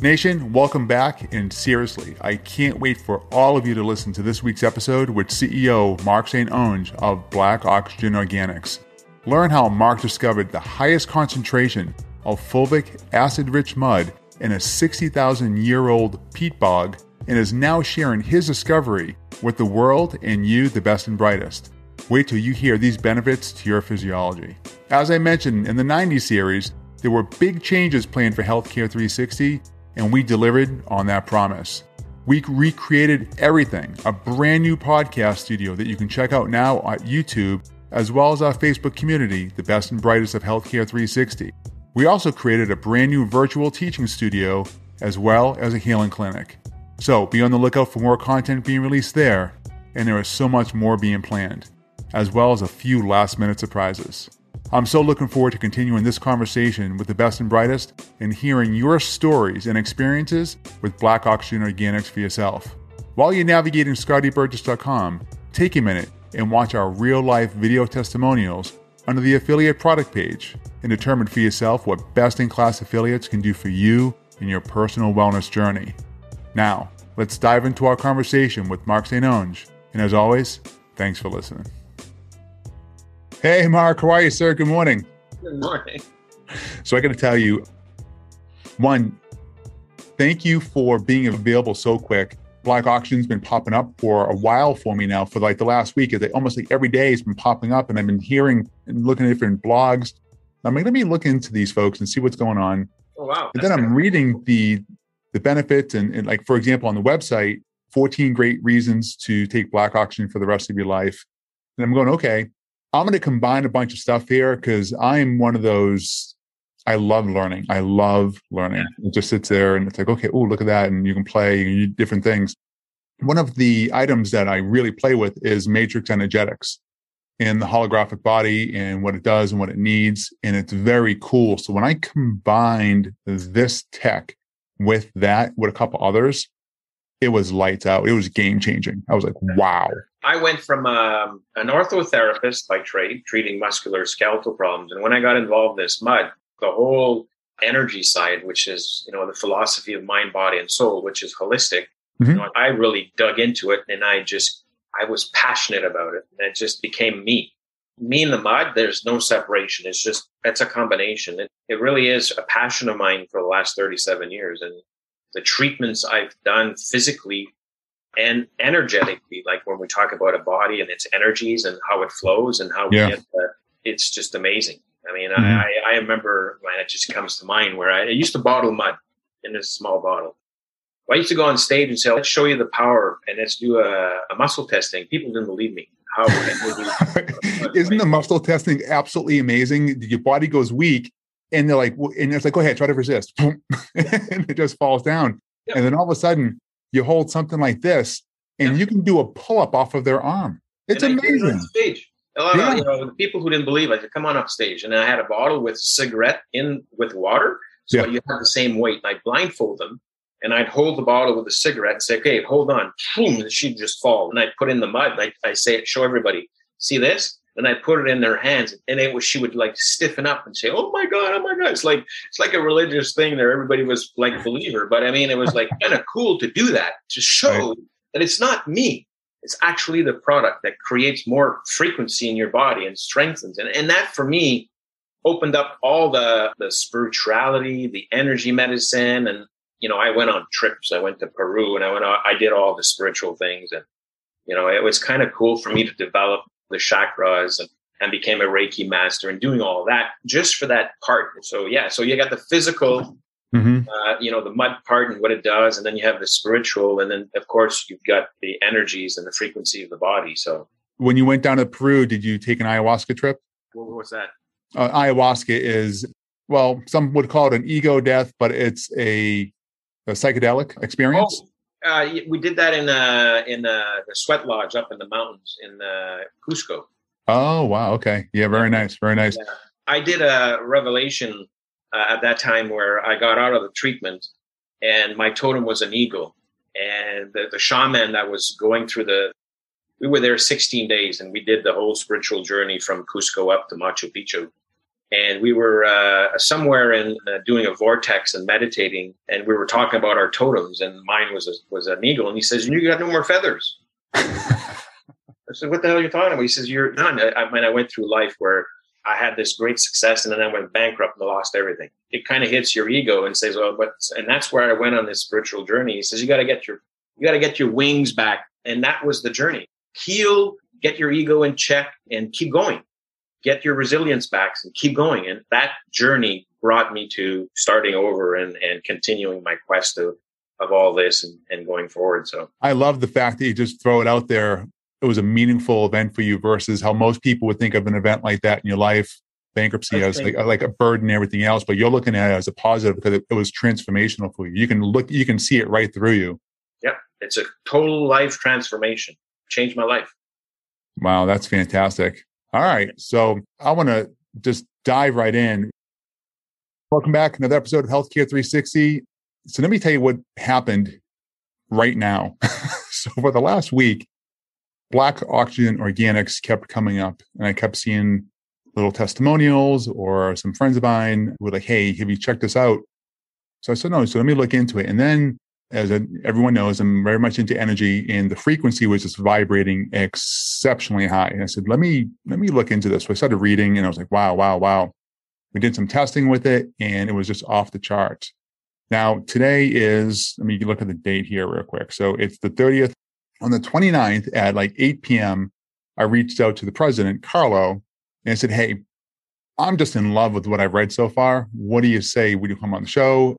Nation, welcome back. And seriously, I can't wait for all of you to listen to this week's episode with CEO Mark St. Onge of Black Oxygen Organics. Learn how Mark discovered the highest concentration of fulvic acid rich mud in a 60,000 year old peat bog and is now sharing his discovery with the world and you, the best and brightest. Wait till you hear these benefits to your physiology. As I mentioned in the 90s series, there were big changes planned for Healthcare 360 and we delivered on that promise. We recreated everything, a brand new podcast studio that you can check out now at YouTube, as well as our Facebook community, the best and brightest of Healthcare 360. We also created a brand new virtual teaching studio, as well as a healing clinic. So be on the lookout for more content being released there, and there is so much more being planned, as well as a few last minute surprises. I'm so looking forward to continuing this conversation with the best and brightest and hearing your stories and experiences with Black Oxygen Organics for yourself. While you're navigating scotteburgess.com, take a minute and watch our real life video testimonials under the affiliate product page and determine for yourself what best in class affiliates can do for you in your personal wellness journey. Now, let's dive into our conversation with Mark St. Onge. And as always, thanks for listening. Hey, Mark, how are you, sir? Good morning. Good morning. So, I got to tell you, one, thank you for being available so quick. Black Oxygen's been popping up for a while for me now, for like the last week. Almost like every day it's been popping up, and I've been hearing and looking at different blogs. I'm going to be looking into these folks and see what's going on. Oh wow! And then I'm reading the the benefits and, and like for example on the website, 14 great reasons to take Black Oxygen for the rest of your life. And I'm going, okay, I'm going to combine a bunch of stuff here because I'm one of those. I love learning. I love learning. It just sits there and it's like, okay, oh, look at that. And you can play and you do different things. One of the items that I really play with is matrix energetics and the holographic body and what it does and what it needs. And it's very cool. So when I combined this tech with that, with a couple others, it was lights out. It was game changing. I was like, wow. I went from um, an orthotherapist by trade, treating muscular skeletal problems. And when I got involved in this mud, the whole energy side, which is, you know, the philosophy of mind, body, and soul, which is holistic, mm-hmm. you know, I really dug into it and I just, I was passionate about it. And it just became me. Me in the mud, there's no separation. It's just, it's a combination. It, it really is a passion of mine for the last 37 years. And the treatments I've done physically and energetically, like when we talk about a body and its energies and how it flows and how yeah. it's just amazing. I mean, mm-hmm. I, I remember when it just comes to mind where I, I used to bottle mud in a small bottle. I used to go on stage and say, let's show you the power and let's do a, a muscle testing. People didn't believe me. How Isn't the muscle testing absolutely amazing? Your body goes weak and they're like, and it's like, go ahead, try to resist. and it just falls down. Yeah. And then all of a sudden, you hold something like this and yeah. you can do a pull up off of their arm. It's and amazing. stage. A lot yeah. of you know, the people who didn't believe, I said, come on up stage. And I had a bottle with cigarette in with water. So you have the same weight. And I blindfold them and I'd hold the bottle with a cigarette and say, okay, hold on. And she'd just fall. And I'd put in the mud and I, I say, show everybody, see this? And I put it in their hands, and it was she would like stiffen up and say, "Oh my god, oh my god!" It's like it's like a religious thing there. Everybody was like believer, but I mean, it was like kind of cool to do that to show right. that it's not me. It's actually the product that creates more frequency in your body and strengthens, and and that for me opened up all the the spirituality, the energy medicine, and you know, I went on trips. I went to Peru, and I went. I did all the spiritual things, and you know, it was kind of cool for me to develop the chakras and, and became a Reiki master and doing all that just for that part. So yeah, so you got the physical, mm-hmm. uh, you know, the mud part and what it does, and then you have the spiritual, and then of course you've got the energies and the frequency of the body. So when you went down to Peru, did you take an ayahuasca trip? What was that? Uh, ayahuasca is well, some would call it an ego death, but it's a, a psychedelic experience. Oh, uh, we did that in uh, in uh, the sweat lodge up in the mountains in uh, Cusco. Oh wow! Okay, yeah, very nice, very nice. Yeah. I did a revelation uh, at that time where I got out of the treatment, and my totem was an eagle, and the, the shaman that was going through the. We were there 16 days, and we did the whole spiritual journey from Cusco up to Machu Picchu. And we were uh, somewhere in uh, doing a vortex and meditating, and we were talking about our totems, and mine was a, was an eagle, and he says, "You got no more feathers." I said, "What the hell are you talking about?" He says, "You're none." I, I mean, I went through life where I had this great success, and then I went bankrupt and lost everything. It kind of hits your ego and says, "Well, but," and that's where I went on this spiritual journey. He says, "You got to get your you got to get your wings back," and that was the journey. Heal, get your ego in check, and keep going get your resilience back and keep going. And that journey brought me to starting over and, and continuing my quest of, of all this and, and going forward. So I love the fact that you just throw it out there. It was a meaningful event for you versus how most people would think of an event like that in your life, bankruptcy as like, like a burden and everything else. But you're looking at it as a positive because it, it was transformational for you. You can look, you can see it right through you. Yeah. It's a total life transformation. Changed my life. Wow. That's fantastic. All right. So I want to just dive right in. Welcome back. Another episode of Healthcare 360. So let me tell you what happened right now. so for the last week, Black Oxygen Organics kept coming up, and I kept seeing little testimonials or some friends of mine were like, Hey, have you checked this out? So I said, No. So let me look into it. And then as everyone knows, I'm very much into energy, and the frequency was just vibrating exceptionally high. And I said, "Let me let me look into this." So I started reading, and I was like, "Wow, wow, wow!" We did some testing with it, and it was just off the charts. Now today is, I mean, you can look at the date here real quick. So it's the 30th. On the 29th at like 8 p.m., I reached out to the president, Carlo, and I said, "Hey, I'm just in love with what I've read so far. What do you say? Would you come on the show?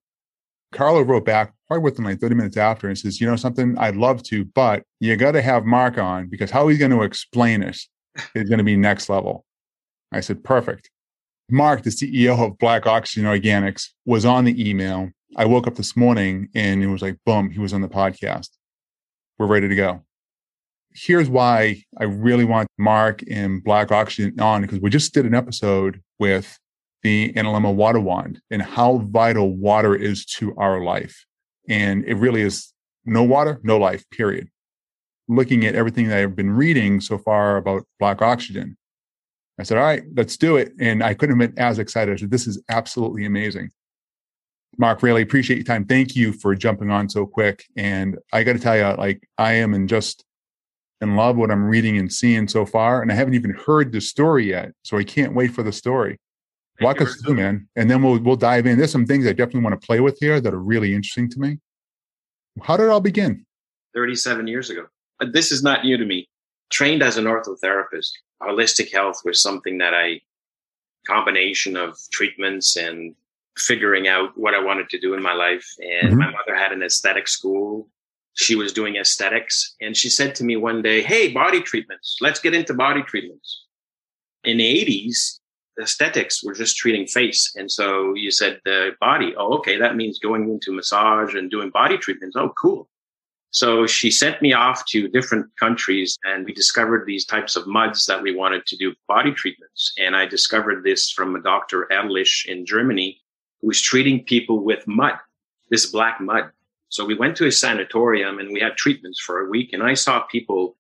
Carlo wrote back probably within like 30 minutes after and says, you know, something I'd love to, but you got to have Mark on because how he's going to explain it is going to be next level. I said, perfect. Mark, the CEO of Black Oxygen Organics, was on the email. I woke up this morning and it was like, boom, he was on the podcast. We're ready to go. Here's why I really want Mark and Black Oxygen on because we just did an episode with the Analemma water wand and how vital water is to our life. And it really is no water, no life, period. Looking at everything that I've been reading so far about black oxygen, I said, all right, let's do it. And I couldn't have been as excited. I said, this is absolutely amazing. Mark, really appreciate your time. Thank you for jumping on so quick. And I got to tell you, like, I am in just in love what I'm reading and seeing so far. And I haven't even heard the story yet. So I can't wait for the story. Walk us through, man, and then we'll we'll dive in. There's some things I definitely want to play with here that are really interesting to me. How did it all begin? 37 years ago. This is not new to me. Trained as an orthotherapist, holistic health was something that I combination of treatments and figuring out what I wanted to do in my life. And mm-hmm. my mother had an aesthetic school. She was doing aesthetics. And she said to me one day, Hey, body treatments, let's get into body treatments. In the 80s, aesthetics were just treating face. And so you said the body. Oh, okay. That means going into massage and doing body treatments. Oh, cool. So she sent me off to different countries and we discovered these types of muds that we wanted to do body treatments. And I discovered this from a Dr. Edlich in Germany who was treating people with mud, this black mud. So we went to a sanatorium and we had treatments for a week and I saw people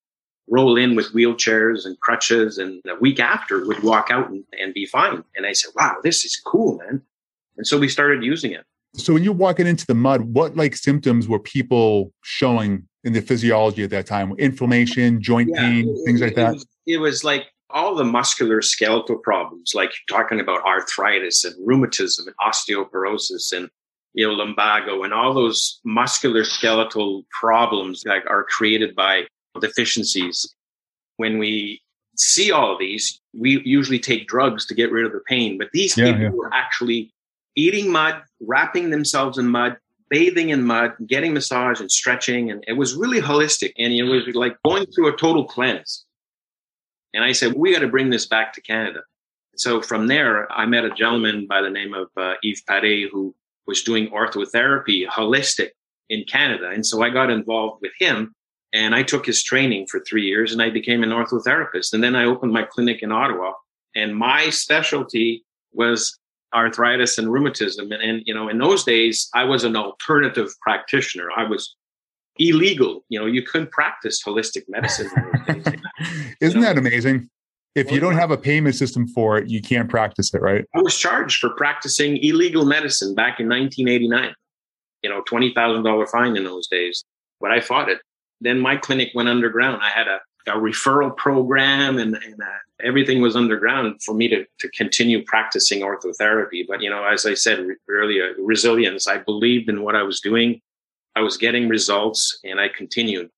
roll in with wheelchairs and crutches and a week after would walk out and, and be fine. And I said, wow, this is cool, man. And so we started using it. So when you're walking into the mud, what like symptoms were people showing in the physiology at that time? Inflammation, joint yeah, pain, it, things like that? It was, it was like all the muscular skeletal problems, like talking about arthritis and rheumatism and osteoporosis and you know lumbago and all those muscular skeletal problems that are created by deficiencies. When we see all of these, we usually take drugs to get rid of the pain. But these yeah, people yeah. were actually eating mud, wrapping themselves in mud, bathing in mud, getting massage and stretching. And it was really holistic. And it was like going through a total cleanse. And I said, we got to bring this back to Canada. So from there, I met a gentleman by the name of uh, Yves Paré who was doing orthotherapy holistic in Canada. And so I got involved with him and I took his training for three years and I became an orthotherapist. And then I opened my clinic in Ottawa. And my specialty was arthritis and rheumatism. And, and, you know, in those days, I was an alternative practitioner. I was illegal. You know, you couldn't practice holistic medicine. Isn't you know? that amazing? if you don't have a payment system for it, you can't practice it, right? I was charged for practicing illegal medicine back in 1989. You know, $20,000 fine in those days, but I fought it. Then my clinic went underground. I had a, a referral program and, and uh, everything was underground for me to, to continue practicing orthotherapy. But, you know, as I said earlier, resilience, I believed in what I was doing. I was getting results and I continued.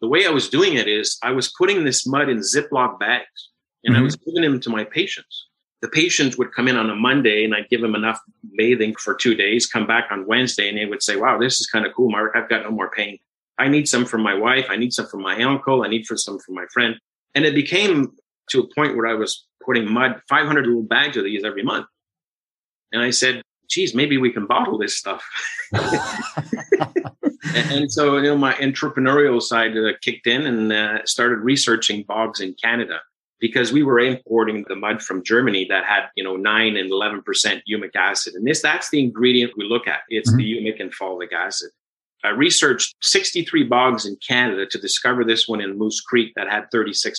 The way I was doing it is I was putting this mud in Ziploc bags and mm-hmm. I was giving them to my patients. The patients would come in on a Monday and I'd give them enough bathing for two days, come back on Wednesday, and they would say, Wow, this is kind of cool, Mark. I've got no more pain. I need some for my wife. I need some for my uncle. I need for some for my friend. And it became to a point where I was putting mud, 500 little bags of these every month. And I said, geez, maybe we can bottle this stuff. and, so, you know, my entrepreneurial side uh, kicked in and uh, started researching bogs in Canada because we were importing the mud from Germany that had, you know, nine and 11% humic acid. And this, that's the ingredient we look at. It's mm-hmm. the humic and fulvic acid. I researched 63 bogs in Canada to discover this one in Moose Creek that had 36%.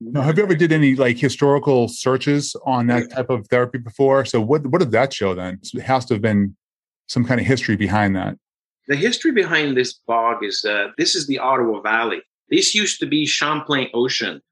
Now, have you ever did any like historical searches on that type of therapy before? So what what did that show then? It has to have been some kind of history behind that. The history behind this bog is uh, this is the Ottawa Valley. This used to be Champlain Ocean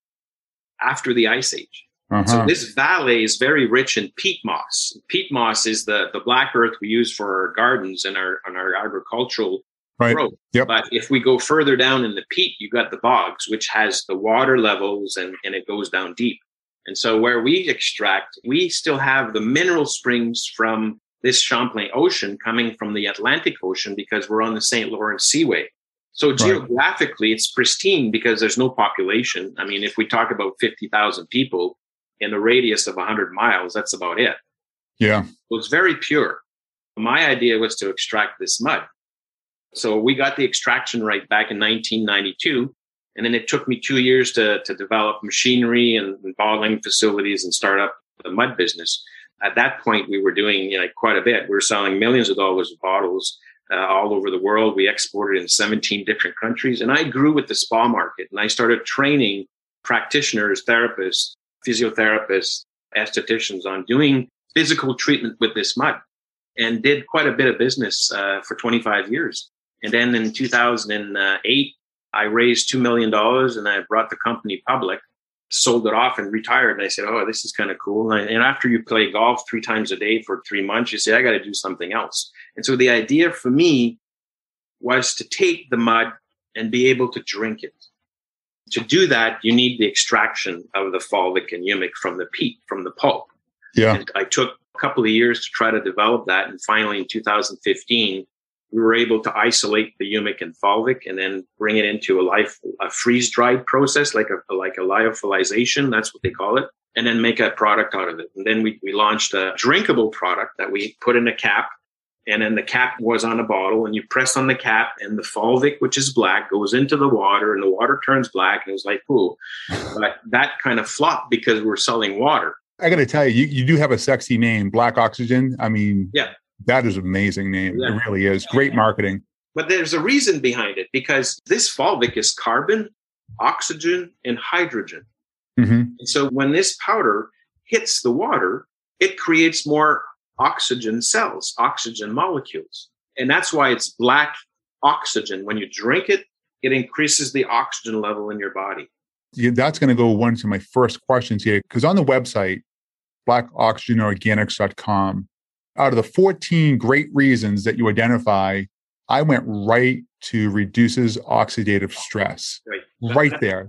after the Ice Age. Uh-huh. So this valley is very rich in peat moss. Peat moss is the, the black earth we use for our gardens and our and our agricultural right. growth. Yep. But if we go further down in the peat, you got the bogs, which has the water levels and, and it goes down deep. And so where we extract, we still have the mineral springs from this Champlain Ocean coming from the Atlantic Ocean because we're on the St. Lawrence Seaway. So right. geographically, it's pristine because there's no population. I mean, if we talk about 50,000 people in a radius of 100 miles, that's about it. Yeah. So was very pure. My idea was to extract this mud. So we got the extraction right back in 1992. And then it took me two years to, to develop machinery and, and bottling facilities and start up the mud business. At that point, we were doing you know, quite a bit. We were selling millions of dollars of bottles uh, all over the world. We exported in 17 different countries. And I grew with the spa market and I started training practitioners, therapists, physiotherapists, estheticians on doing physical treatment with this mud and did quite a bit of business uh, for 25 years. And then in 2008, I raised $2 million and I brought the company public, sold it off and retired. And I said, Oh, this is kind of cool. And, and after you play golf three times a day for three months, you say, I got to do something else. And so the idea for me was to take the mud and be able to drink it. To do that, you need the extraction of the fulvic and humic from the peat, from the pulp. Yeah. And I took a couple of years to try to develop that. And finally, in 2015, we were able to isolate the humic and fulvic and then bring it into a life, a freeze dried process, like a, like a lyophilization. That's what they call it. And then make a product out of it. And then we, we launched a drinkable product that we put in a cap and then the cap was on a bottle and you press on the cap and the fulvic which is black goes into the water and the water turns black and it was like ooh. But that kind of flopped because we're selling water. I gotta tell you, you you do have a sexy name black oxygen. I mean yeah. that is an amazing name. Yeah. it really is. Great marketing. But there's a reason behind it because this fulvic is carbon oxygen and hydrogen. Mm-hmm. and so when this powder hits the water it creates more oxygen cells, oxygen molecules. And that's why it's black oxygen. When you drink it, it increases the oxygen level in your body. Yeah, that's going to go one to my first questions here. Because on the website, blackoxygenorganics.com, out of the 14 great reasons that you identify, I went right to reduces oxidative stress. Right, right there.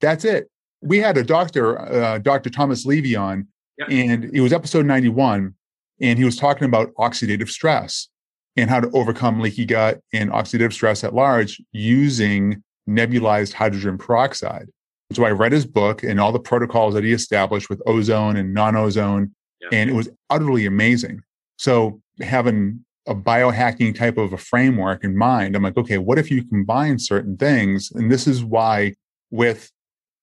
That's it. We had a doctor, uh, Dr. Thomas Levy on, yep. and it was episode 91 and he was talking about oxidative stress and how to overcome leaky gut and oxidative stress at large using nebulized hydrogen peroxide. So I read his book and all the protocols that he established with ozone and non ozone, yeah. and it was utterly amazing. So having a biohacking type of a framework in mind, I'm like, okay, what if you combine certain things? And this is why with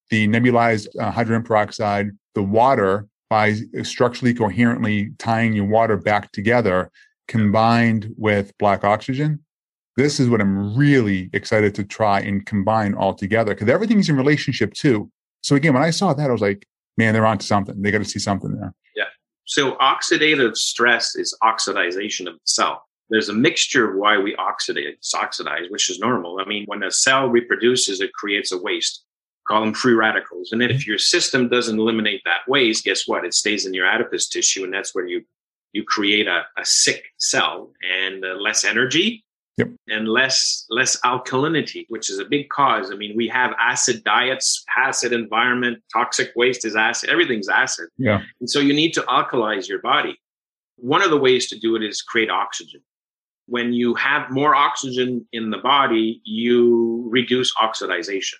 the nebulized uh, hydrogen peroxide, the water by structurally coherently tying your water back together combined with black oxygen this is what i'm really excited to try and combine all together because everything's in relationship too So again, when I saw that, I was like, man, they're onto something. They got to see something there. Yeah. So oxidative stress is oxidization of the cell. There's a mixture of why we oxidize, which is normal. I mean, when a cell reproduces, it creates a waste. Call them free radicals. And then if your system doesn't eliminate that waste, guess what? It stays in your adipose tissue, and that's where you you create a, a sick cell and uh, less energy Yep. and less less alkalinity, which is a big cause. I mean, we have acid diets, acid environment, toxic waste is acid, everything's acid. Yeah. And so you need to alkalize your body. One of the ways to do it is create oxygen. When you have more oxygen in the body, you reduce oxidization.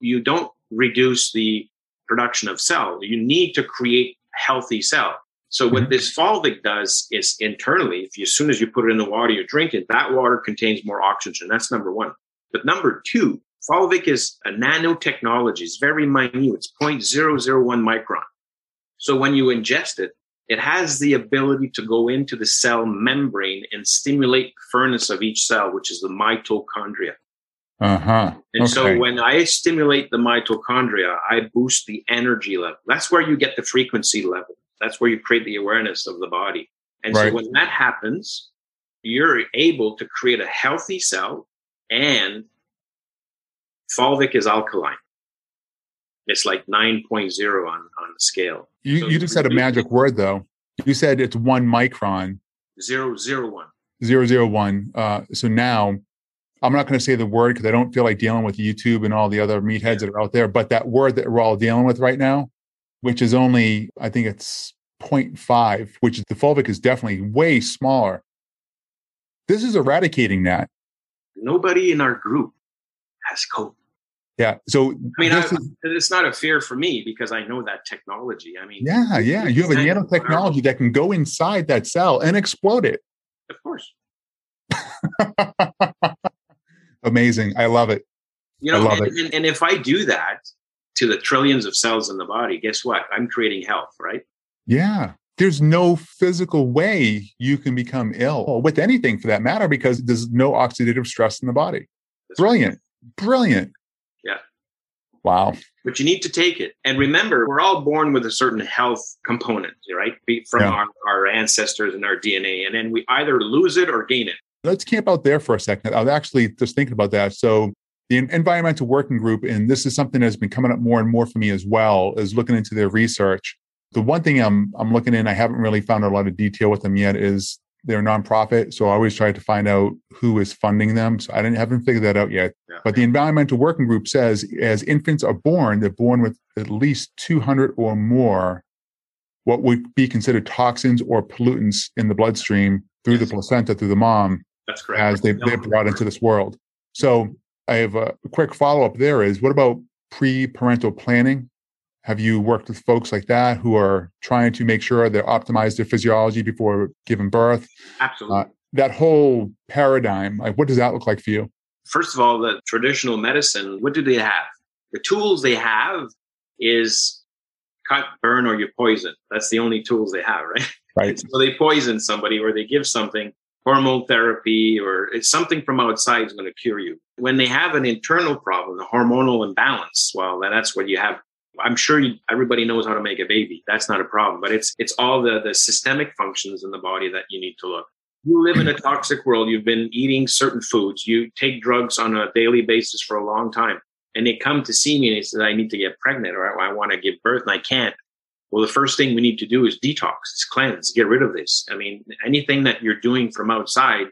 You don't reduce the production of cell. You need to create healthy cell. So what mm-hmm. this Fulvic does is internally, if you, as soon as you put it in the water, you drink it, that water contains more oxygen. That's number one. But number two, Fulvic is a nanotechnology. It's very minute. It's 0.001 micron. So when you ingest it, it has the ability to go into the cell membrane and stimulate the furnace of each cell, which is the mitochondria. Uh-huh. And okay. so when I stimulate the mitochondria, I boost the energy level. That's where you get the frequency level. That's where you create the awareness of the body. And right. so when that happens, you're able to create a healthy cell and fulvic is alkaline. It's like 9.0 on, on the scale. You, so you just said a magic word though. You said it's one micron. Zero, zero, one. Zero, zero, one. Uh, so now I'm not going to say the word because I don't feel like dealing with YouTube and all the other meatheads that are out there, but that word that we're all dealing with right now, which is only, I think it's 0.5, which the fulvic is definitely way smaller. This is eradicating that. Nobody in our group has COVID. Yeah. So I mean, I, is, it's not a fear for me because I know that technology. I mean, yeah, yeah. You have a nanotechnology that can go inside that cell and explode it. Of course. Amazing. I love it. You know, and, and, and if I do that, to the trillions of cells in the body, guess what? I'm creating health, right? Yeah. There's no physical way you can become ill with anything for that matter because there's no oxidative stress in the body. That's Brilliant. Right. Brilliant. Yeah. Wow. But you need to take it. And remember, we're all born with a certain health component, right? From yeah. our, our ancestors and our DNA. And then we either lose it or gain it. Let's camp out there for a second. I was actually just thinking about that. So the environmental working group, and this is something that's been coming up more and more for me as well, is looking into their research. The one thing I'm I'm looking in, I haven't really found a lot of detail with them yet, is they're a nonprofit. So I always try to find out who is funding them. So I didn't haven't figured that out yet. Yeah. But the environmental working group says as infants are born, they're born with at least 200 or more what would be considered toxins or pollutants in the bloodstream through yes. the placenta, through the mom. That's correct. As they, they're brought into this world. So I have a quick follow up there is what about pre parental planning? Have you worked with folks like that who are trying to make sure they optimize their physiology before giving birth? Absolutely. Uh, that whole paradigm, like what does that look like for you? First of all, the traditional medicine, what do they have? The tools they have is cut, burn, or you poison. That's the only tools they have, right? Right. So they poison somebody or they give something hormone therapy or it's something from outside is going to cure you. When they have an internal problem, a hormonal imbalance, well, that's what you have. I'm sure you, everybody knows how to make a baby. That's not a problem, but it's it's all the the systemic functions in the body that you need to look. You live in a toxic world. You've been eating certain foods. You take drugs on a daily basis for a long time, and they come to see me and they say, "I need to get pregnant or I, I want to give birth and I can't." Well, the first thing we need to do is detox, is cleanse, get rid of this. I mean, anything that you're doing from outside,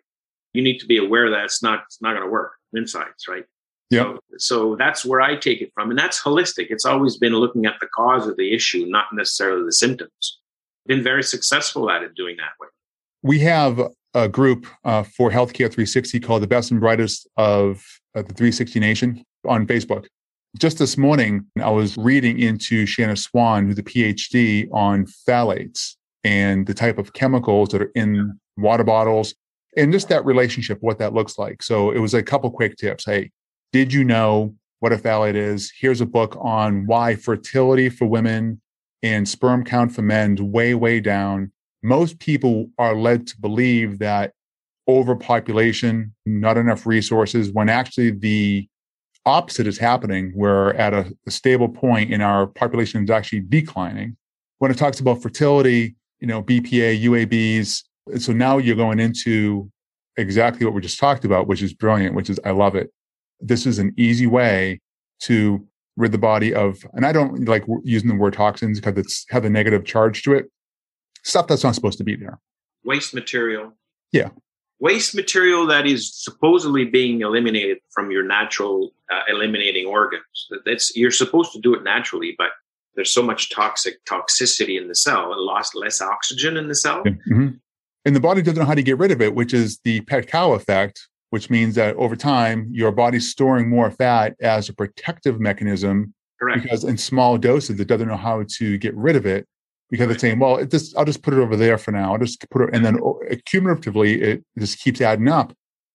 you need to be aware that it's not it's not going to work insides, right? Yeah. So, so that's where I take it from, and that's holistic. It's always been looking at the cause of the issue, not necessarily the symptoms. Been very successful at it doing that way. We have a group uh, for Healthcare 360 called the Best and Brightest of uh, the 360 Nation on Facebook just this morning, I was reading into Shanna Swan, who's a PhD on phthalates and the type of chemicals that are in water bottles and just that relationship, what that looks like. So it was a couple quick tips. Hey, did you know what a phthalate is? Here's a book on why fertility for women and sperm count for men way, way down. Most people are led to believe that overpopulation, not enough resources, when actually the opposite is happening. We're at a, a stable point and our population is actually declining. When it talks about fertility, you know, BPA, UABs, so now you're going into exactly what we just talked about, which is brilliant, which is I love it. This is an easy way to rid the body of, and I don't like using the word toxins because it's have a negative charge to it. Stuff that's not supposed to be there. Waste material. Yeah. Waste material that is supposedly being eliminated from your natural uh, eliminating organs. That's you're supposed to do it naturally, but there's so much toxic toxicity in the cell and lost less oxygen in the cell. Mm-hmm. And the body doesn't know how to get rid of it, which is the pet cow effect, which means that over time, your body's storing more fat as a protective mechanism. Correct. Because in small doses, it doesn't know how to get rid of it because it's saying, well, it just, I'll just put it over there for now. I'll just put it, and then oh, cumulatively, it just keeps adding up.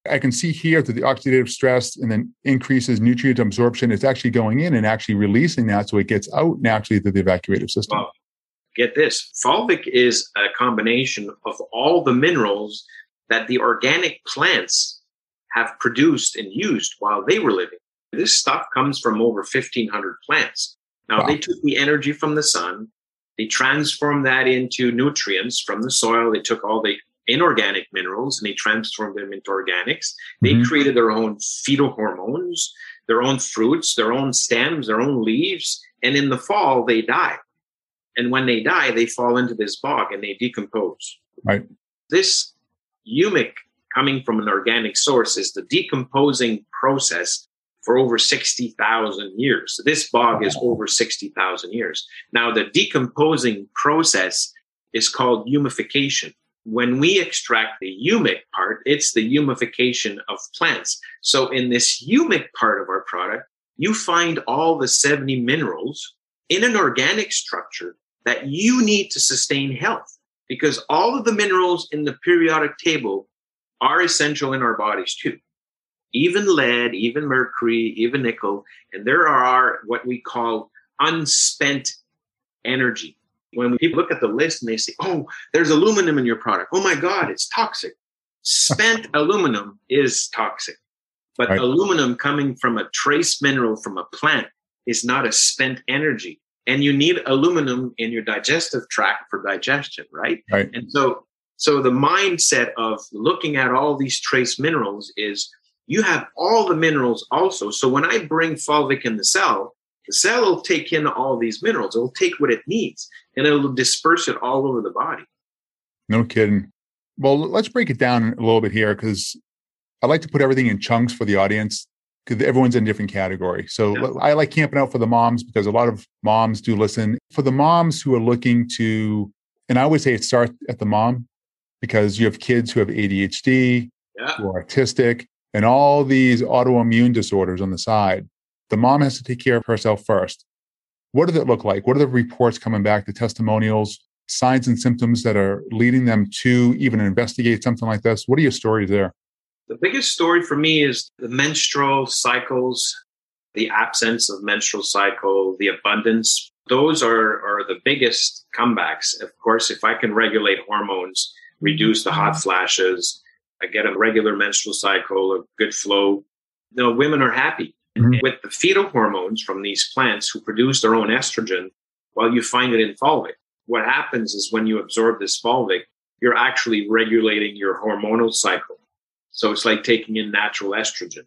I can see here that the oxidative stress and then increases nutrient absorption. It's actually going in and actually releasing that so it gets out naturally through the evacuative system. Wow get this fulvic is a combination of all the minerals that the organic plants have produced and used while they were living. This stuff comes from over 1500 plants. Now wow. they took the energy from the sun, they transformed that into nutrients from the soil. They took all the inorganic minerals and they transformed them into organics. They mm-hmm. created their own phytohormones, their own fruits, their own stems, their own leaves. And in the fall, they die. And when they die, they fall into this bog and they decompose. Right. This humic coming from an organic source is the decomposing process for over 60,000 years. So this bog is over 60,000 years. Now, the decomposing process is called humification. When we extract the humic part, it's the humification of plants. So in this humic part of our product, you find all the 70 minerals in an organic structure that you need to sustain health because all of the minerals in the periodic table are essential in our bodies too. Even lead, even mercury, even nickel, and there are what we call unspent energy. When people look at the list and they say, oh, there's aluminum in your product. Oh my God, it's toxic. Spent aluminum is toxic. But right. aluminum coming from a trace mineral from a plant is not a spent energy and you need aluminum in your digestive tract for digestion, right? Right. And so, so the mindset of looking at all these trace minerals is you have all the minerals also. So when I bring fulvic in the cell, the cell will take in all these minerals. It'll take what it needs and it'll disperse it all over the body. No kidding. Well, let's break it down a little bit here because I like to put everything in chunks for the audience because everyone's in a different category. So yeah. I like camping out for the moms because a lot of moms do listen. For the moms who are looking to, and I always say it starts at the mom because you have kids who have ADHD, yeah. who are autistic, and all these autoimmune disorders on the side. The mom has to take care of herself first. What does it look like? What are the reports coming back, the testimonials, signs and symptoms that are leading them to even investigate something like this? What are your stories there? The biggest story for me is the menstrual cycles, the absence of menstrual cycle, the abundance. Those are, are the biggest comebacks. Of course, if I can regulate hormones, mm-hmm. reduce the hot flashes, I get a regular menstrual cycle, a good flow, you know, women are happy. Mm-hmm. With the phytohormones from these plants who produce their own estrogen, well, you find it in fulvic. What happens is when you absorb this fulvic, you're actually regulating your hormonal cycle. So it's like taking in natural estrogen.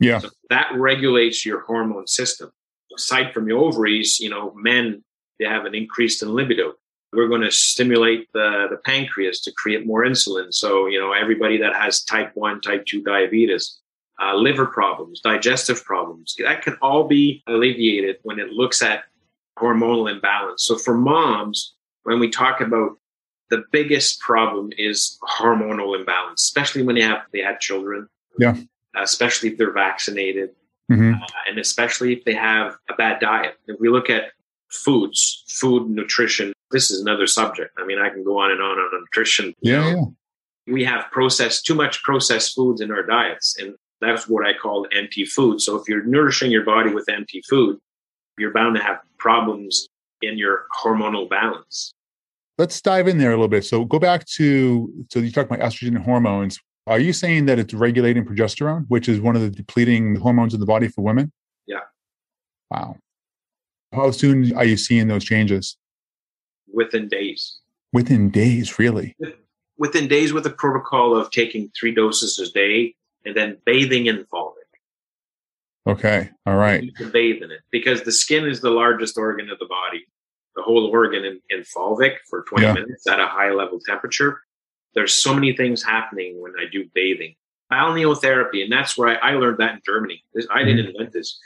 Yeah. So that regulates your hormone system. Aside from your ovaries, you know, men, they have an increase in libido. We're going to stimulate the, the pancreas to create more insulin. So, you know, everybody that has type 1, type 2 diabetes, uh, liver problems, digestive problems, that can all be alleviated when it looks at hormonal imbalance. So for moms, when we talk about the biggest problem is hormonal imbalance, especially when they have they had children. Yeah. Especially if they're vaccinated, mm-hmm. uh, and especially if they have a bad diet. If we look at foods, food nutrition, this is another subject. I mean, I can go on and on on nutrition. Yeah, yeah. We have processed too much processed foods in our diets, and that's what I call empty food. So if you're nourishing your body with empty food, you're bound to have problems in your hormonal balance let's dive in there a little bit. So go back to so you talked about estrogen and hormones. Are you saying that it's regulating progesterone, which is one of the depleting hormones in the body for women? Yeah. Wow. How soon are you seeing those changes? Within days. Within days, really? Within days with a protocol of taking three doses a day and then bathing in fulvic. Okay. All right. You can bathe in it because the skin is the largest organ of the body. The whole organ in, in fulvic for 20 yeah. minutes at a high level temperature. There's so many things happening when I do bathing. Balneotherapy, and that's where I, I learned that in Germany. This, I didn't mm-hmm. invent this.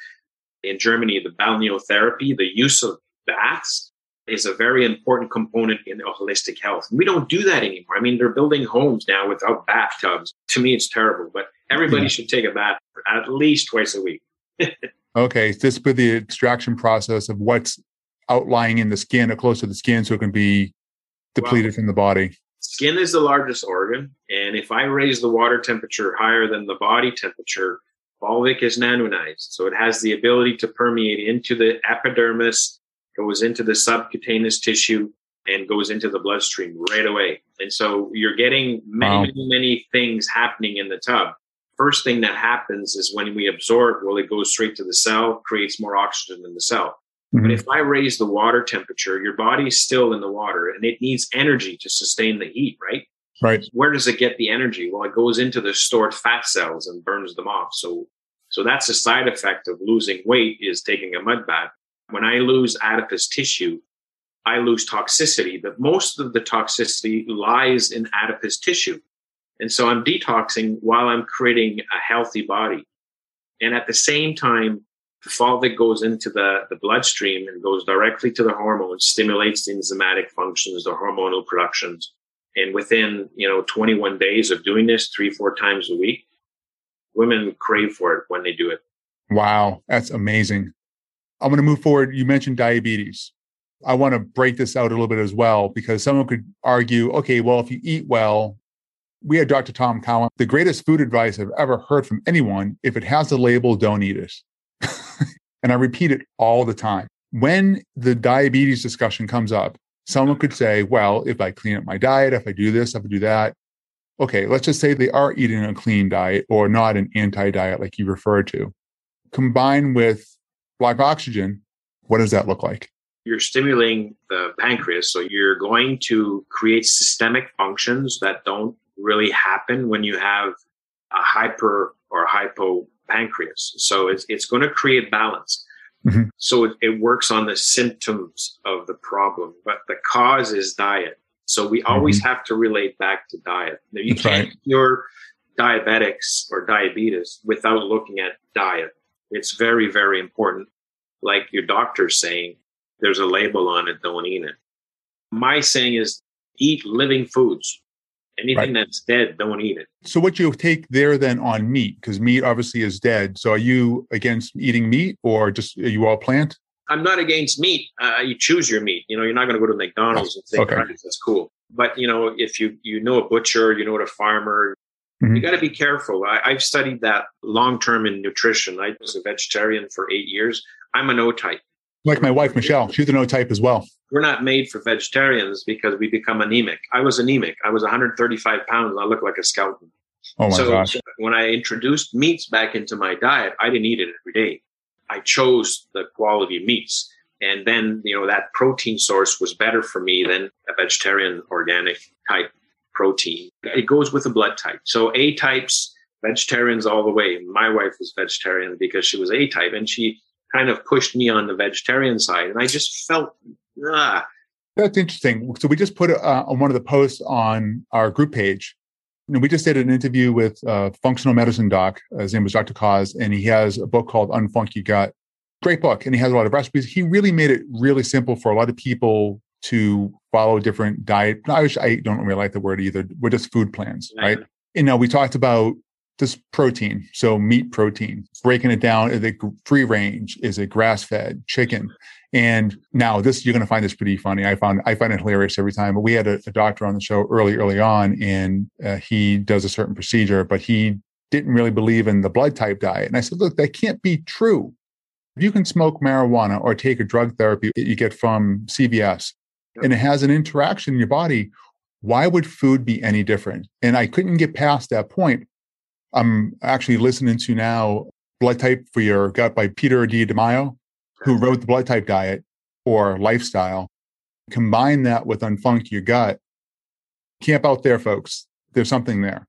In Germany, the balneotherapy, the use of baths, is a very important component in holistic health. We don't do that anymore. I mean, they're building homes now without bathtubs. To me, it's terrible, but everybody yeah. should take a bath at least twice a week. okay, this with the extraction process of what's outlying in the skin or close to the skin so it can be depleted well, from the body. Skin is the largest organ, and if I raise the water temperature higher than the body temperature, fulvic is nanonized. So it has the ability to permeate into the epidermis, goes into the subcutaneous tissue, and goes into the bloodstream right away. And so you're getting many, wow. many, many things happening in the tub. First thing that happens is when we absorb, well, it goes straight to the cell, creates more oxygen in the cell. Mm-hmm. But if I raise the water temperature, your body's still in the water and it needs energy to sustain the heat, right? Right. Where does it get the energy? Well, it goes into the stored fat cells and burns them off. So, so that's a side effect of losing weight is taking a mud bath. When I lose adipose tissue, I lose toxicity, but most of the toxicity lies in adipose tissue. And so I'm detoxing while I'm creating a healthy body. And at the same time, the fulvic goes into the, the bloodstream and goes directly to the hormones, stimulates the enzymatic functions, the hormonal productions. And within, you know, 21 days of doing this three, four times a week, women crave for it when they do it. Wow. That's amazing. I'm going to move forward. You mentioned diabetes. I want to break this out a little bit as well, because someone could argue, okay, well, if you eat well, we had Dr. Tom Cowan. The greatest food advice I've ever heard from anyone if it has a label, don't eat it. and I repeat it all the time. When the diabetes discussion comes up, someone could say, well, if I clean up my diet, if I do this, if I do that, okay, let's just say they are eating a clean diet or not an anti diet like you referred to. Combined with black oxygen, what does that look like? You're stimulating the pancreas. So you're going to create systemic functions that don't really happen when you have a hyper or hypo pancreas. So it's, it's going to create balance. Mm-hmm. So it, it, works on the symptoms of the problem, but the cause is diet. So we always mm-hmm. have to relate back to diet. Now, you That's can't right. cure diabetics or diabetes without looking at diet. It's very, very important. Like your doctor's saying, there's a label on it, don't eat it. My saying is eat living foods. Anything right. that's dead, don't eat it. So, what you take there then on meat, because meat obviously is dead. So, are you against eating meat or just are you all plant? I'm not against meat. Uh, you choose your meat. You know, you're not going to go to McDonald's and say, okay. that's cool. But, you know, if you, you know a butcher, you know what a farmer, mm-hmm. you got to be careful. I, I've studied that long term in nutrition. I was a vegetarian for eight years. I'm an O type. Like my wife, Michelle, she's an O type as well we're not made for vegetarians because we become anemic. I was anemic. I was 135 pounds and I looked like a skeleton. Oh my so gosh. when I introduced meats back into my diet, I didn't eat it every day. I chose the quality meats. And then, you know, that protein source was better for me than a vegetarian organic type protein. It goes with the blood type. So A types, vegetarians all the way. My wife was vegetarian because she was A type and she kind of pushed me on the vegetarian side. And I just felt Ah. That's interesting. So we just put uh, on one of the posts on our group page. You know, we just did an interview with a functional medicine doc. His name was Dr. Cause, and he has a book called Unfunk Your Gut. Great book, and he has a lot of recipes. He really made it really simple for a lot of people to follow different diet. I, I don't really like the word either. We're just food plans, right? You know, we talked about this protein, so meat protein, breaking it down. Is it free range? Is it grass fed? Chicken? And now this, you're going to find this pretty funny. I found, I find it hilarious every time, but we had a, a doctor on the show early, early on and uh, he does a certain procedure, but he didn't really believe in the blood type diet. And I said, look, that can't be true. If you can smoke marijuana or take a drug therapy that you get from CVS and it has an interaction in your body, Why would food be any different? And I couldn't get past that point. I'm actually listening to now Blood Type for Your Gut by Peter D'Adamo, who wrote the Blood Type Diet or Lifestyle. Combine that with Unfunk Your Gut. Camp out there, folks. There's something there.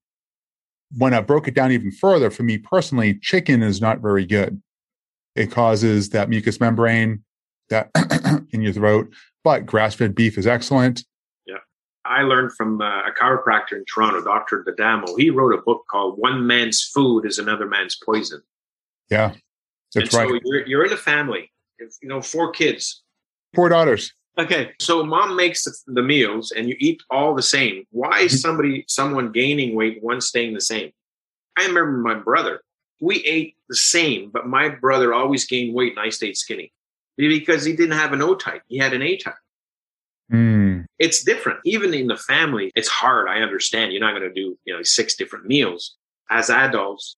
When I broke it down even further, for me personally, chicken is not very good. It causes that mucous membrane that in your throat, but grass fed beef is excellent. I learned from uh, a chiropractor in Toronto, Dr. D'Adamo. He wrote a book called One Man's Food is Another Man's Poison. Yeah. That's and right. So you're, you're in a family, you know, four kids, four daughters. Okay, so mom makes the meals and you eat all the same. Why is mm-hmm. somebody, someone gaining weight, one staying the same? I remember my brother. We ate the same, but my brother always gained weight and I stayed skinny because he didn't have an O type. He had an A type. Mm. It's different. Even in the family, it's hard. I understand. You're not going to do, you know, six different meals. As adults,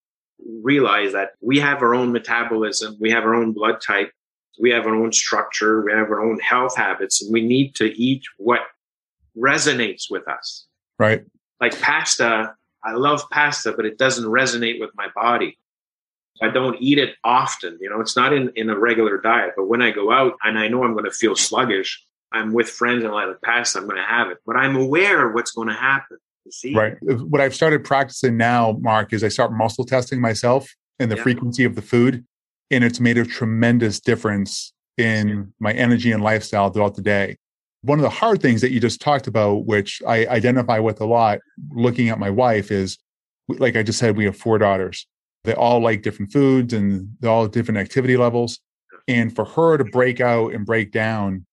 realize that we have our own metabolism, we have our own blood type, we have our own structure, we have our own health habits, and we need to eat what resonates with us. Right. Like pasta, I love pasta, but it doesn't resonate with my body. I don't eat it often. You know, it's not in, in a regular diet, but when I go out and I know I'm going to feel sluggish, I'm with friends and I like pasta, I'm going to have it. But I'm aware of what's going to happen. You see? Right. What I've started practicing now, Mark, is I start muscle testing myself and the yeah. frequency of the food and it's made a tremendous difference in my energy and lifestyle throughout the day. One of the hard things that you just talked about, which I identify with a lot looking at my wife, is like I just said, we have four daughters. They all like different foods and they all different activity levels. And for her to break out and break down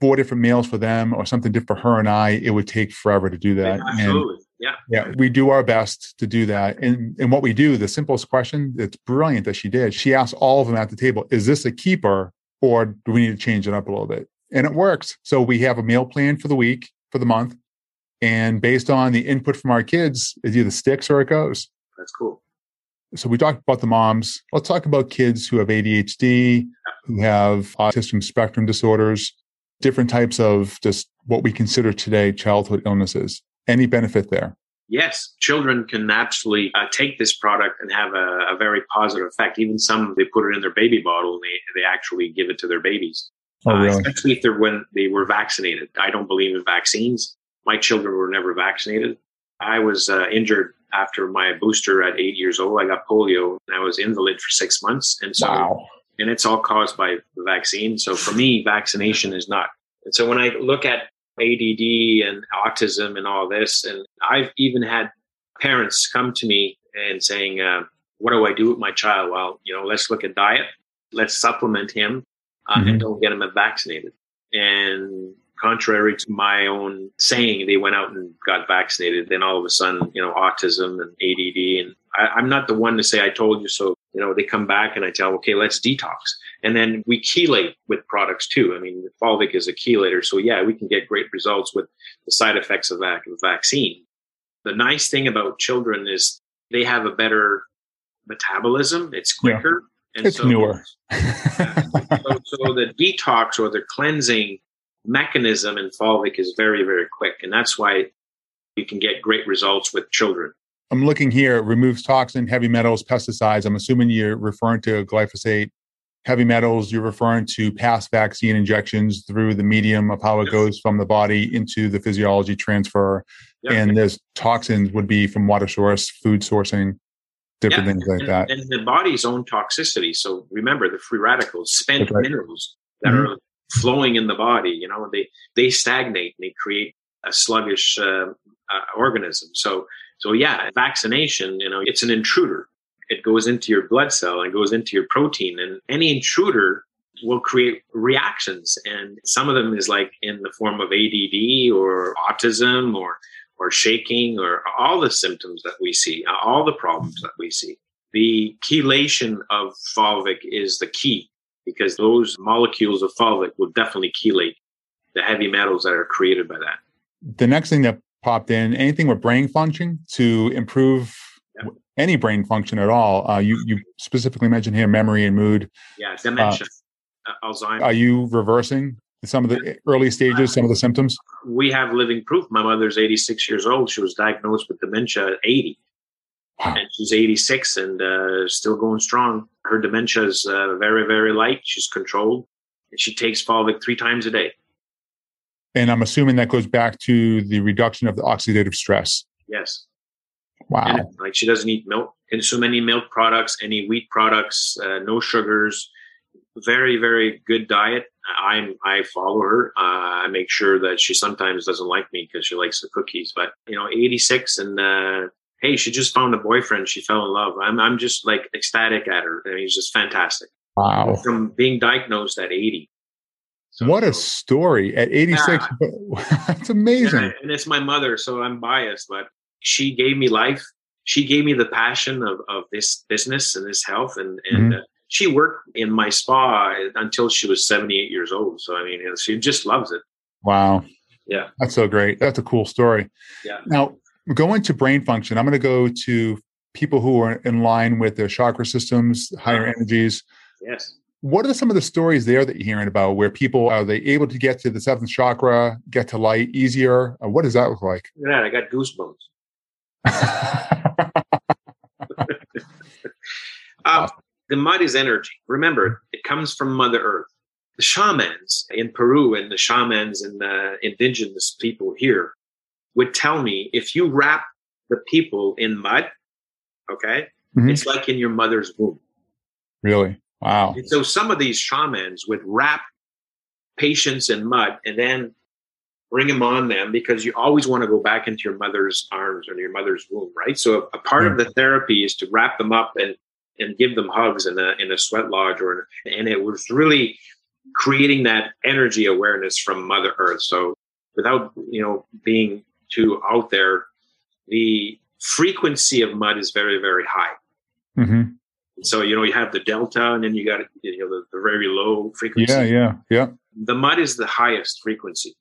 four different meals for them or something different for her and I, it would take forever to do that. Yeah, absolutely. And yeah. Yeah. We do our best to do that. And and what we do, the simplest question, it's brilliant that she did. She asked all of them at the table, is this a keeper or do we need to change it up a little bit? And it works. So we have a meal plan for the week, for the month. And based on the input from our kids, it either sticks or it goes. That's cool. So we talked about the moms. Let's talk about kids who have ADHD, who have autism spectrum disorders, different types of just what we consider today childhood illnesses any benefit there? Yes, children can absolutely uh, take this product and have a, a, very positive effect. Even some, they put it in their baby bottle and they, they actually give it to their babies. Oh, uh, really? Uh, especially if they're when they were vaccinated. I don't believe in vaccines. My children were never vaccinated. I was uh, injured after my booster at eight years old. I got polio and I was invalid for six months. And so, wow. And it's all caused by the vaccine. So for me, vaccination is not. And so when I look at ADD and autism and all this. And I've even had parents come to me and saying, uh, what do I do with my child? Well, you know, let's look at diet. Let's supplement him uh, mm-hmm. and don't get him vaccinated. And contrary to my own saying, they went out and got vaccinated. Then all of a sudden, you know, autism and ADD. And I, I'm not the one to say, I told you so. You know, they come back and I tell, okay, let's detox. And then we chelate with products too. I mean, Fulvic is a chelator. So yeah, we can get great results with the side effects of that vaccine. The nice thing about children is they have a better metabolism. It's quicker. Yeah. And it's so, newer. so, so the detox or the cleansing mechanism in Fulvic is very, very quick. And that's why you can get great results with children. I'm looking here, it removes toxin, heavy metals, pesticides. I'm assuming you're referring to glyphosate heavy metals, you're referring to past vaccine injections through the medium of how it goes from the body into the physiology transfer. And there's toxins would be from water source, food sourcing, different yeah. things like and, that. And the body's own toxicity. So remember the free radicals, spent right. minerals that mm-hmm. are flowing in the body, you know, they, they stagnate and they create a sluggish uh, uh, organism. So, so yeah, vaccination, you know, it's an intruder. It goes into your blood cell and goes into your protein and any intruder will create reactions. And some of them is like in the form of ADD or autism or or shaking or all the symptoms that we see all the problems that we see. The chelation of fulvic is the key because those molecules of fulvic will definitely chelate the heavy metals that are created by that the next thing that popped in anything with brain function to improve any brain function at all. Uh, you you specifically mentioned here memory and mood. Yeah, dementia, uh, uh Alzheimer's. Are you reversing some of the early stages, some of the symptoms? We have living proof. My mother's 86 years old. She was diagnosed with dementia at 80. Wow. And she's 86 and uh, still going strong. Her dementia is uh, very, very light. She's controlled. And she takes Fulvic three times a day. And I'm assuming that goes back to the reduction of the oxidative stress. Yes. Wow. And, like she doesn't eat milk, consume any milk products, any wheat products, uh, no sugars. Very, very good diet. I I follow her. Uh, I make sure that she sometimes doesn't like me because she likes the cookies. But you know, 86 and uh, hey, she just found a boyfriend. She fell in love. I'm I'm just like ecstatic at her. I mean, he's just fantastic. Wow. From being diagnosed at 80. So, what a story at 86. Yeah. That's amazing. Yeah, and it's my mother, so I'm biased, but she gave me life. She gave me the passion of, of this business and this health. And, and mm-hmm. uh, she worked in my spa until she was 78 years old. So, I mean, she just loves it. Wow. Yeah. That's so great. That's a cool story. Yeah. Now, going to brain function, I'm going to go to people who are in line with their chakra systems, higher uh-huh. energies. Yes. What are some of the stories there that you're hearing about where people are they able to get to the seventh chakra, get to light easier? Uh, what does that look like? Yeah, I got goosebumps. uh, the mud is energy. Remember, it comes from Mother Earth. The shamans in Peru and the shamans and the indigenous people here would tell me if you wrap the people in mud, okay, mm-hmm. it's like in your mother's womb. Really? Wow. And so some of these shamans would wrap patients in mud and then bring them on them because you always want to go back into your mother's arms or your mother's womb, right? So a, part of the therapy is to wrap them up and and give them hugs in a in a sweat lodge or and it was really creating that energy awareness from Mother Earth. So without you know being too out there, the frequency of mud is very very high. Mm-hmm. So you know you have the delta, and then you got you know the, the very low frequency. Yeah, yeah, yeah. The mud is the highest frequency.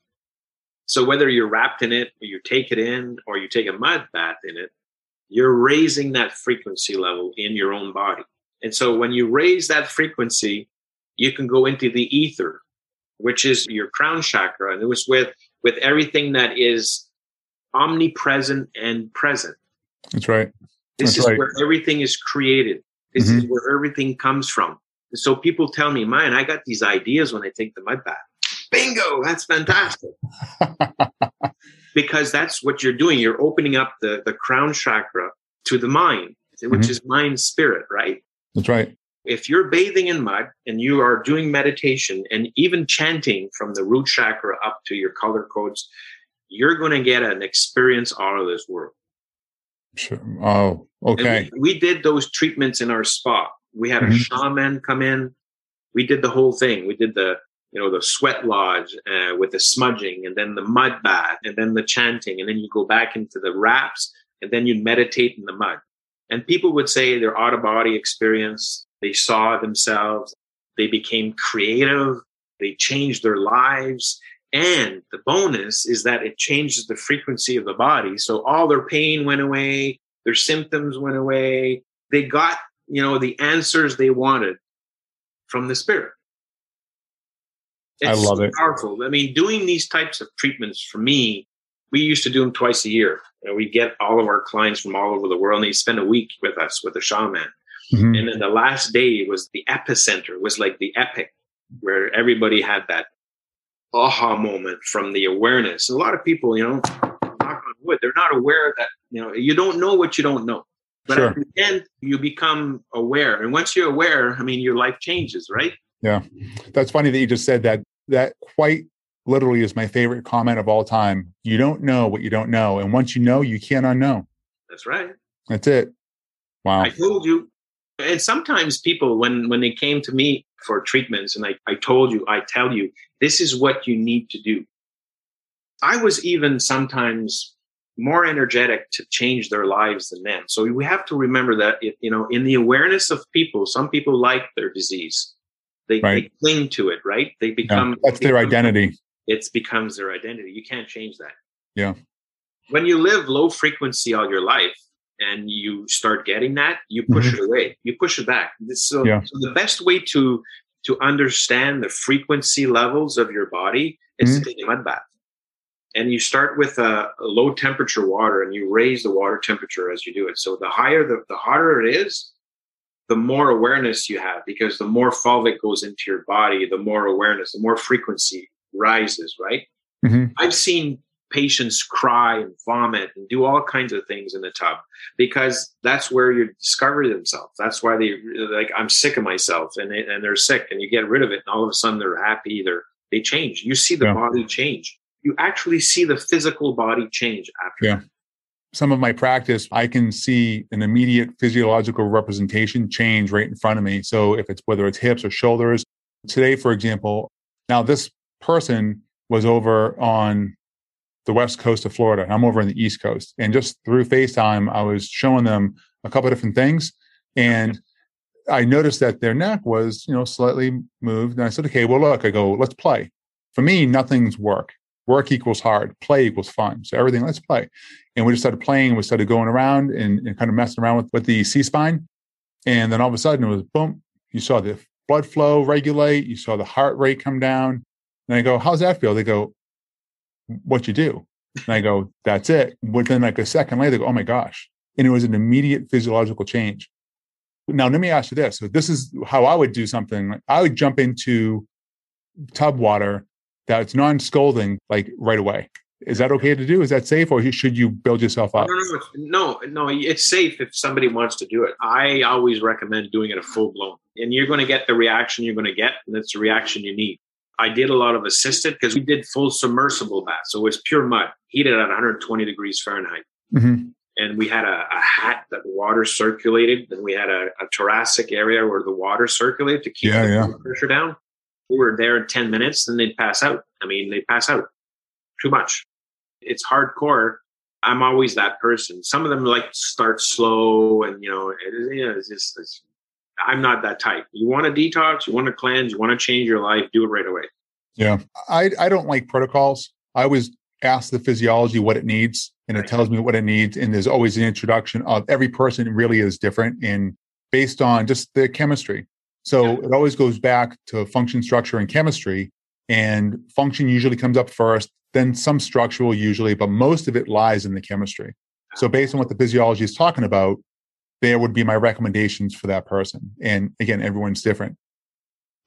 So whether you're wrapped in it, or you take it in, or you take a mud bath in it, you're raising that frequency level in your own body. And so when you raise that frequency, you can go into the ether, which is your crown chakra, and it was with with everything that is omnipresent and present. That's right. This That's is right. where everything is created. This mm-hmm. is where everything comes from. so people tell me, man, I got these ideas when I take the mud bath. Bingo, that's fantastic. because that's what you're doing. You're opening up the, the crown chakra to the mind, which mm-hmm. is mind spirit, right? That's right. If you're bathing in mud and you are doing meditation and even chanting from the root chakra up to your color codes, you're going to get an experience out of this world. Sure. Oh, okay. We, we, did those treatments in our spa. We had mm-hmm. a shaman come in. We did the whole thing. We did the, you know, the sweat lodge uh, with the smudging and then the mud bath and then the chanting. And then you go back into the wraps and then you meditate in the mud. And people would say their out of body experience, they saw themselves, they became creative, they changed their lives. And the bonus is that it changes the frequency of the body. So all their pain went away, their symptoms went away. They got, you know, the answers they wanted from the spirit. It's I love it. Powerful. I mean, doing these types of treatments for me, we used to do them twice a year. You know, we get all of our clients from all over the world, and they spend a week with us with a shaman. Mm-hmm. And then the last day was the epicenter, was like the epic, where everybody had that aha moment from the awareness. A lot of people, you know, knock on wood, they're not aware that, you know, you don't know what you don't know. But sure. at the end, you become aware. And once you're aware, I mean, your life changes, right? Yeah. That's funny that you just said that. That quite literally is my favorite comment of all time. You don't know what you don't know. And once you know, you can't unknow. That's right. That's it. Wow. I told you. And sometimes people, when when they came to me for treatments, and I, I told you, I tell you, this is what you need to do. I was even sometimes more energetic to change their lives than them. So we have to remember that, it, you know, in the awareness of people, some people like their disease. They, right. they cling to it, right? They become yeah, that's their identity. It becomes their identity. You can't change that. Yeah. When you live low frequency all your life and you start getting that, you push mm-hmm. it away. You push it back. So, yeah. so the best way to to understand the frequency levels of your body is mm-hmm. to take a mud bath. And you start with a, a, low temperature water and you raise the water temperature as you do it. So the higher, the, the hotter it is, the more awareness you have because the more fulvic goes into your body, the more awareness, the more frequency rises, right? Mm-hmm. I've seen patients cry and vomit and do all kinds of things in the tub because that's where you discover themselves. That's why they like, I'm sick of myself and, they, and they're sick and you get rid of it. And all of a sudden they're happy. They're, they change. You see the yeah. body change. You actually see the physical body change after. Yeah. Some of my practice, I can see an immediate physiological representation change right in front of me. So if it's whether it's hips or shoulders, today, for example, now this person was over on the west coast of Florida. And I'm over in the east coast. And just through FaceTime, I was showing them a couple of different things. And I noticed that their neck was, you know, slightly moved. And I said, okay, well, look, I go, let's play. For me, nothing's work. Work equals hard. Play equals fun. So everything, let's play. And we just started playing. We started going around and, and kind of messing around with, with the C spine. And then all of a sudden it was boom. You saw the blood flow regulate. You saw the heart rate come down. And I go, how's that feel? They go, what you do. And I go, that's it. Within like a second later, go, oh my gosh. And it was an immediate physiological change. Now, let me ask you this. So, this is how I would do something. I would jump into tub water that's non scalding like right away. Is that okay to do? Is that safe, or should you build yourself up? No, no, no, no. It's safe if somebody wants to do it. I always recommend doing it a full blown, and you're going to get the reaction you're going to get, and it's the reaction you need. I did a lot of assisted because we did full submersible bath. So it was pure mud, heated at 120 degrees Fahrenheit. Mm-hmm. And we had a, a, hat that water circulated. And we had a, a, thoracic area where the water circulated to keep yeah, the yeah. pressure down. We were there in 10 minutes and they'd pass out. I mean, they pass out too much. It's hardcore. I'm always that person. Some of them like start slow and, you know, it, you know it's just, it's, I'm not that type. You want to detox, you want to cleanse, you want to change your life, do it right away. Yeah. I, I don't like protocols. I always ask the physiology what it needs and it tells me what it needs. And there's always an introduction of every person really is different in based on just the chemistry. So yeah. it always goes back to function, structure, and chemistry. And function usually comes up first, then some structural usually, but most of it lies in the chemistry. So ah. based on what the physiology is talking about, there would be my recommendations for that person. And again, everyone's different.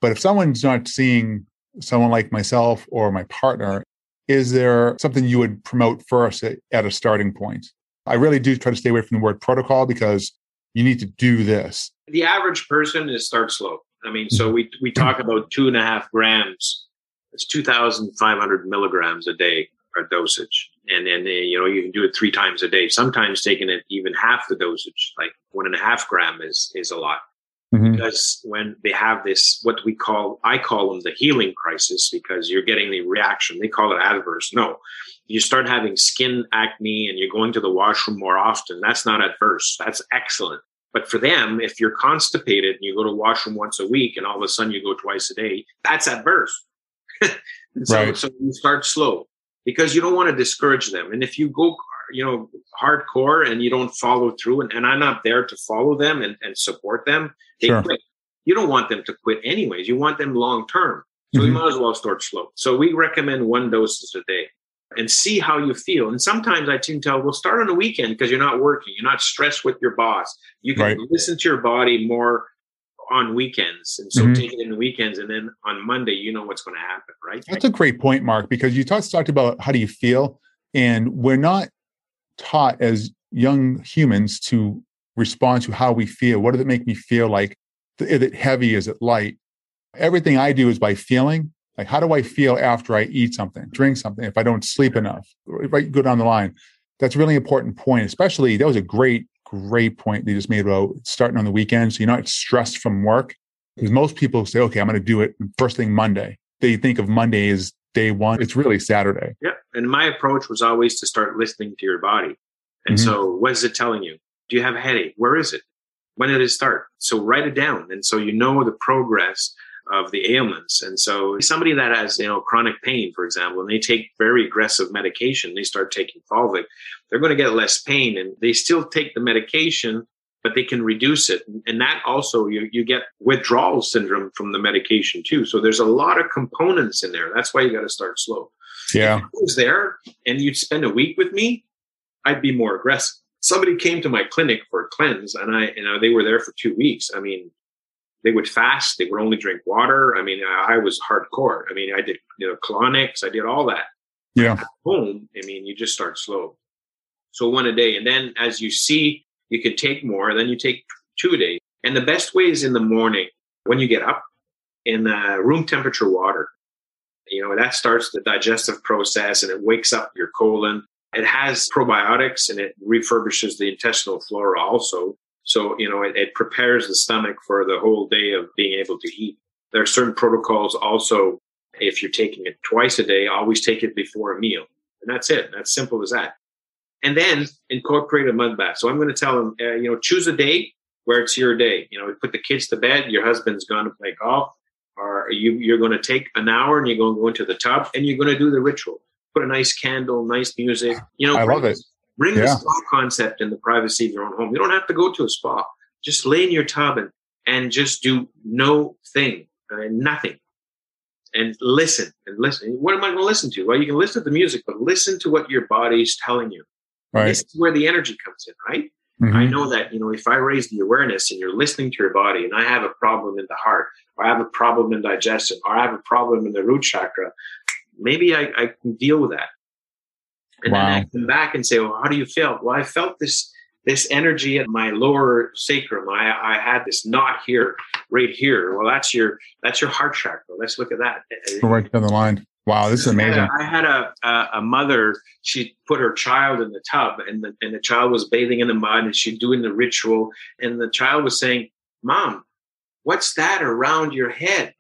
But if someone's not seeing someone like myself or my partner, is there something you would promote first at, at a starting point? I really do try to stay away from the word protocol because you need to do this. The average person is start slow. I mean, so we, we talk about two and a half grams. It's 2,500 milligrams a day or dosage. And then, you know, you can do it three times a day. Sometimes taking it even half the dosage, like one and a half gram is, is a lot. Mm-hmm. Because when they have this, what we call, I call them the healing crisis because you're getting the reaction. They call it adverse. No, you start having skin acne and you're going to the washroom more often. That's not adverse. That's excellent. But for them, if you're constipated and you go to washroom once a week and all of a sudden you go twice a day, that's adverse. so, right. so you start slow because you don't want to discourage them. And if you go, you know, hardcore and you don't follow through, and, and I'm not there to follow them and, and support them, they sure. quit. You don't want them to quit anyways. You want them long term. So mm-hmm. you might as well start slow. So we recommend one dosage a day and see how you feel. And sometimes I can tell, well, start on the weekend because you're not working. You're not stressed with your boss. You can right. listen to your body more on weekends. And so mm-hmm. take it in the weekends. And then on Monday, you know what's going to happen, right? That's a great point, Mark, because you talked, talked about how do you feel? And we're not taught as young humans to respond to how we feel. What does it make me feel like? Is it heavy? Is it light? Everything I do is by feeling. Like, how do I feel after I eat something, drink something, if I don't sleep enough? I go down the line, that's a really important point. Especially, that was a great great point they just made about starting on the weekend. So you're not stressed from work. Because most people say, okay, I'm going to do it first thing Monday. They think of Monday as day one. It's really Saturday. Yeah. And my approach was always to start listening to your body. And mm-hmm. so what is it telling you? Do you have a headache? Where is it? When did it start? So write it down. And so you know the progress of the ailments. And so somebody that has, you know, chronic pain, for example, and they take very aggressive medication, they start taking Fulvic, they're going to get less pain and they still take the medication, but they can reduce it. And that also, you, you get withdrawal syndrome from the medication too. So there's a lot of components in there. That's why you got to start slow. Yeah. If I was there and you'd spend a week with me, I'd be more aggressive. Somebody came to my clinic for a cleanse and I, you know, they were there for two weeks. I mean, they would fast. They would only drink water. I mean, I, I was hardcore. I mean, I did, you know, colonics. I did all that. Yeah. At home, I mean, you just start slow. So one a day. And then as you see, you can take more, then you take two a day. And the best way is in the morning when you get up in uh, room temperature water. You know, that starts the digestive process and it wakes up your colon. It has probiotics and it refurbishes the intestinal flora also. So, you know, it, it prepares the stomach for the whole day of being able to eat. There are certain protocols also if you're taking it twice a day, always take it before a meal. And that's it. That's simple as that. And then incorporate a mud bath. So I'm going to tell them, uh, you know, choose a day where it's your day. You know, put the kids to bed. Your husband's gone to play golf, or you, you're going to take an hour and you're going to go into the tub and you're going to do the ritual. Put a nice candle, nice music. You know, I love it. Bring yeah. the spa concept in the privacy of your own home. You don't have to go to a spa. Just lay in your tub and, and just do no thing, uh, nothing and listen and listen. What am I going to listen to? Well, you can listen to the music, but listen to what your body's telling you. Right. This is where the energy comes in, right? Mm-hmm. I know that, you know, if I raise the awareness and you're listening to your body and I have a problem in the heart, or I have a problem in digestion, or I have a problem in the root chakra, maybe I, I can deal with that. And wow. then I come back and say, well, how do you feel? Well, I felt this this energy at my lower sacrum. I, I had this knot here, right here. Well, that's your that's your heart chakra. Let's look at that. Right down the line. Wow, this is amazing. I had a, a, a mother. She put her child in the tub, and the and the child was bathing in the mud, and she doing the ritual, and the child was saying, "Mom, what's that around your head?"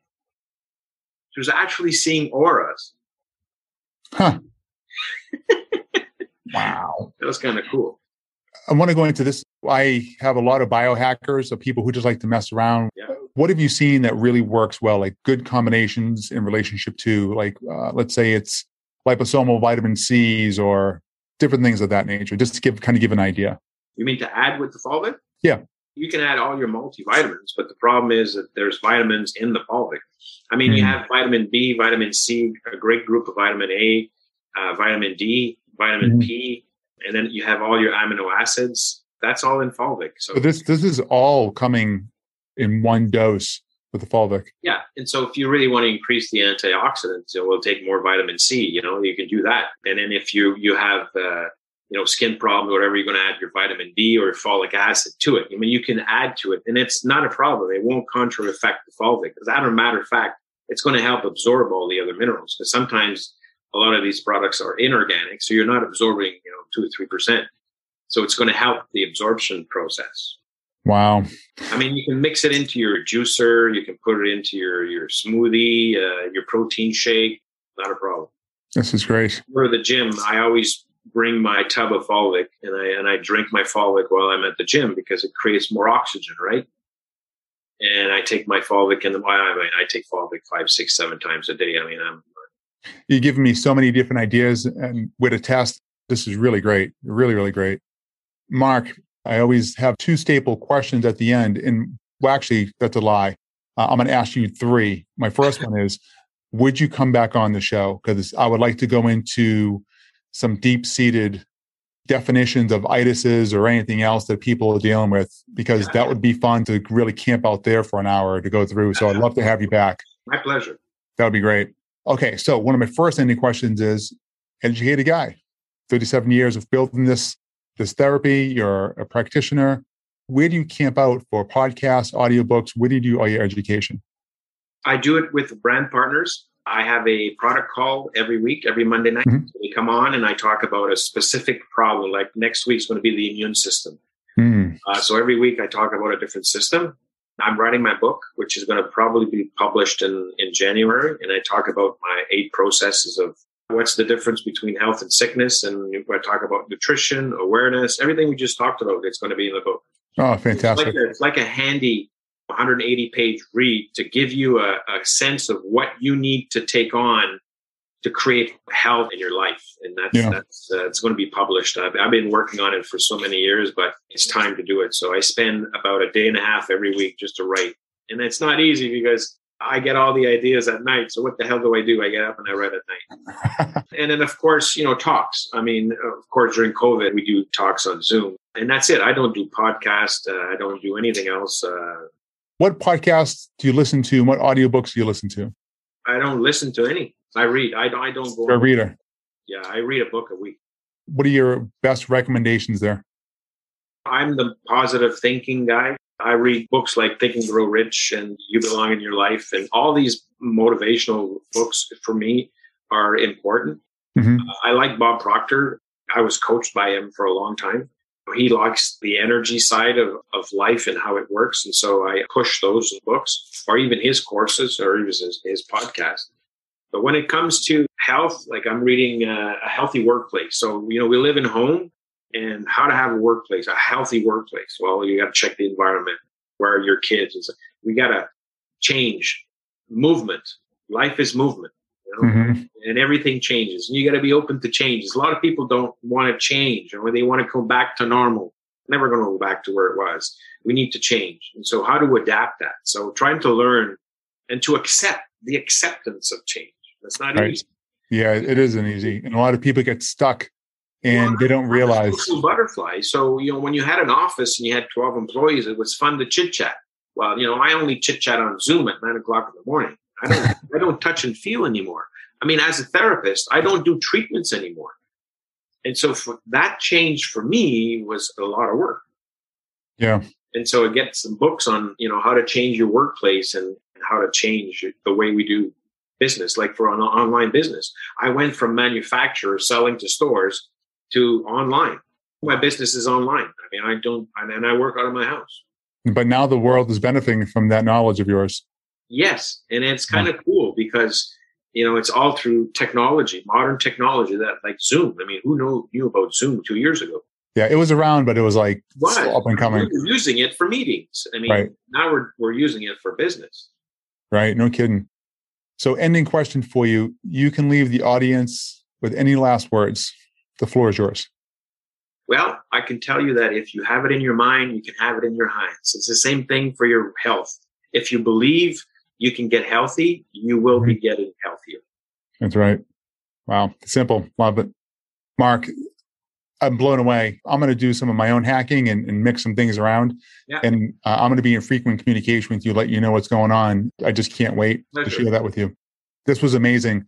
She was actually seeing auras. Huh. wow. That was kind of cool. I want to go into this. I have a lot of biohackers, of people who just like to mess around. Yeah. What have you seen that really works well, like good combinations in relationship to, like, uh, let's say it's liposomal vitamin C's or different things of that nature, just to give kind of give an idea. You mean to add with the fulvic? Yeah. You can add all your multivitamins, but the problem is that there's vitamins in the fulvic. I mean, mm. you hmm. have vitamin B, vitamin C, a great group of vitamin A, uh, vitamin D, vitamin mm. P, and then you have all your amino acids. That's all in fulvic. So, so this this is all coming in one dose with the fulvic. Yeah, and so if you really want to increase the antioxidants, it will take more vitamin C. You know, you can do that. And then if you you have uh, you know skin problems, or whatever, you're going to add your vitamin D or folic acid to it. I mean, you can add to it, and it's not a problem. It won't contra affect the fulvic. As a matter of fact, it's going to help absorb all the other minerals because sometimes a lot of these products are inorganic, so you're not absorbing, you know, two or three percent. So it's going to help the absorption process. Wow. I mean, you can mix it into your juicer. You can put it into your your smoothie, uh, your protein shake. Not a problem. This is great. For the gym, I always bring my tub of fulvic and I and I drink my fulvic while I'm at the gym because it creates more oxygen, right? And I take my fulvic and the I mean I take fulvic five, six, seven times a day. I mean I'm You've given me so many different ideas and with a test. This is really great. Really, really great. Mark, I always have two staple questions at the end. And well, actually, that's a lie. Uh, I'm going to ask you three. My first one is Would you come back on the show? Because I would like to go into some deep seated definitions of itises or anything else that people are dealing with, because that would be fun to really camp out there for an hour to go through. So I'd love to have you back. My pleasure. That would be great. Okay, so one of my first ending questions is educated guy, 37 years of building this this therapy, you're a practitioner. Where do you camp out for podcasts, audiobooks? Where do you do all your education? I do it with brand partners. I have a product call every week, every Monday night. Mm-hmm. We come on and I talk about a specific problem. Like next week's going to be the immune system. Mm. Uh, so every week I talk about a different system. I'm writing my book, which is going to probably be published in, in January. And I talk about my eight processes of what's the difference between health and sickness. And I talk about nutrition, awareness, everything we just talked about. It's going to be in the book. Oh, fantastic. It's like a, it's like a handy 180 page read to give you a, a sense of what you need to take on to create health in your life, and that's yeah. that's uh, it's going to be published. I've, I've been working on it for so many years, but it's time to do it. So I spend about a day and a half every week just to write, and it's not easy because I get all the ideas at night. So what the hell do I do? I get up and I write at night. and then of course, you know, talks. I mean, of course, during COVID, we do talks on Zoom, and that's it. I don't do podcast. Uh, I don't do anything else. Uh, what podcasts do you listen to? What audiobooks do you listen to? I don't listen to any. I read. I don't. I don't go. a reader. Yeah, I read a book a week. What are your best recommendations there? I'm the positive thinking guy. I read books like Think and Grow Rich and You Belong in Your Life, and all these motivational books for me are important. Mm-hmm. I like Bob Proctor. I was coached by him for a long time. He likes the energy side of, of life and how it works. And so I push those books or even his courses or even his, his podcast. But when it comes to health, like I'm reading uh, A Healthy Workplace. So, you know, we live in home and how to have a workplace, a healthy workplace. Well, you got to check the environment. Where are your kids? We got to change movement. Life is movement. You know? mm-hmm. And everything changes. And you got to be open to changes. A lot of people don't want to change or they want to come back to normal. Never going to go back to where it was. We need to change. And so how to adapt that? So trying to learn and to accept the acceptance of change. That's not right. easy. Yeah, it isn't easy. And a lot of people get stuck and well, they don't realize butterfly. So, you know, when you had an office and you had 12 employees, it was fun to chit chat. Well, you know, I only chit chat on Zoom at nine o'clock in the morning. I don't, I don't touch and feel anymore. I mean, as a therapist, I don't do treatments anymore. And so for that change for me was a lot of work. Yeah. And so I get some books on, you know, how to change your workplace and how to change the way we do business, like for an online business. I went from manufacturers selling to stores to online. My business is online. I mean, I don't, and I work out of my house. But now the world is benefiting from that knowledge of yours. Yes. And it's kind of cool because, you know, it's all through technology, modern technology that like Zoom. I mean, who knew, knew about Zoom two years ago? Yeah, it was around, but it was like up and coming. We using it for meetings. I mean, right. now we're, we're using it for business. Right. No kidding. So, ending question for you. You can leave the audience with any last words. The floor is yours. Well, I can tell you that if you have it in your mind, you can have it in your hands. It's the same thing for your health. If you believe you can get healthy, you will mm-hmm. be getting healthier. That's right. Wow. Simple. Love it. Mark, I'm blown away. I'm going to do some of my own hacking and, and mix some things around. Yeah. And uh, I'm going to be in frequent communication with you, let you know what's going on. I just can't wait Pleasure. to share that with you. This was amazing.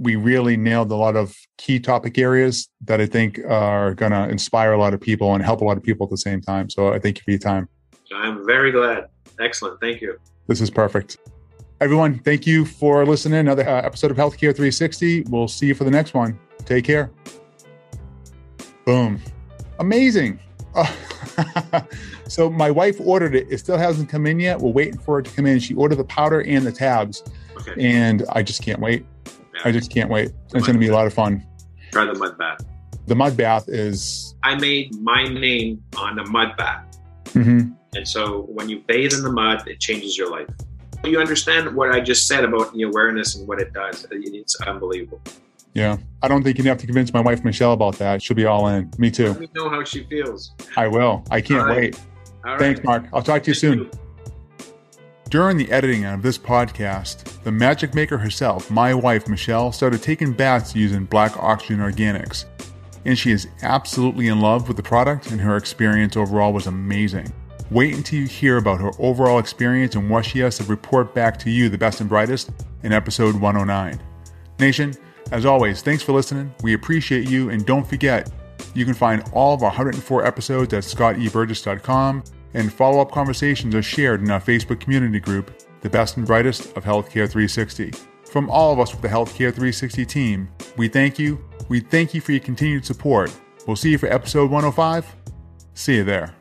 We really nailed a lot of key topic areas that I think are going to inspire a lot of people and help a lot of people at the same time. So I thank you for your time. I'm very glad. Excellent. Thank you. This is perfect. Everyone, thank you for listening. Another uh, episode of Healthcare 360. We'll see you for the next one. Take care. Boom. Amazing. So my wife ordered it. It still hasn't come in yet. We're waiting for it to come in. She ordered the powder and the tabs. Okay. And I just can't wait. I just can't wait. The it's going to be a lot of fun. Try the mud bath. The mud bath is. I made my name on a mud bath. Mm-hmm. And so when you bathe in the mud, it changes your life. You understand what I just said about the awareness and what it does. It's unbelievable. Yeah. I don't think you have to convince my wife, Michelle, about that. She'll be all in. Me too. Let me know how she feels. I will. I can't right. wait. All Thanks, right. Mark. I'll talk to you soon. You. During the editing of this podcast, the magic maker herself, my wife, Michelle, started taking baths using Black Oxygen Organics. And she is absolutely in love with the product, and her experience overall was amazing. Wait until you hear about her overall experience and what she has to report back to you, the best and brightest, in episode 109. Nation, as always, thanks for listening. We appreciate you, and don't forget, you can find all of our 104 episodes at scotteburgess.com, and follow up conversations are shared in our Facebook community group, The Best and Brightest of Healthcare 360. From all of us with the Healthcare 360 team, we thank you. We thank you for your continued support. We'll see you for episode 105. See you there.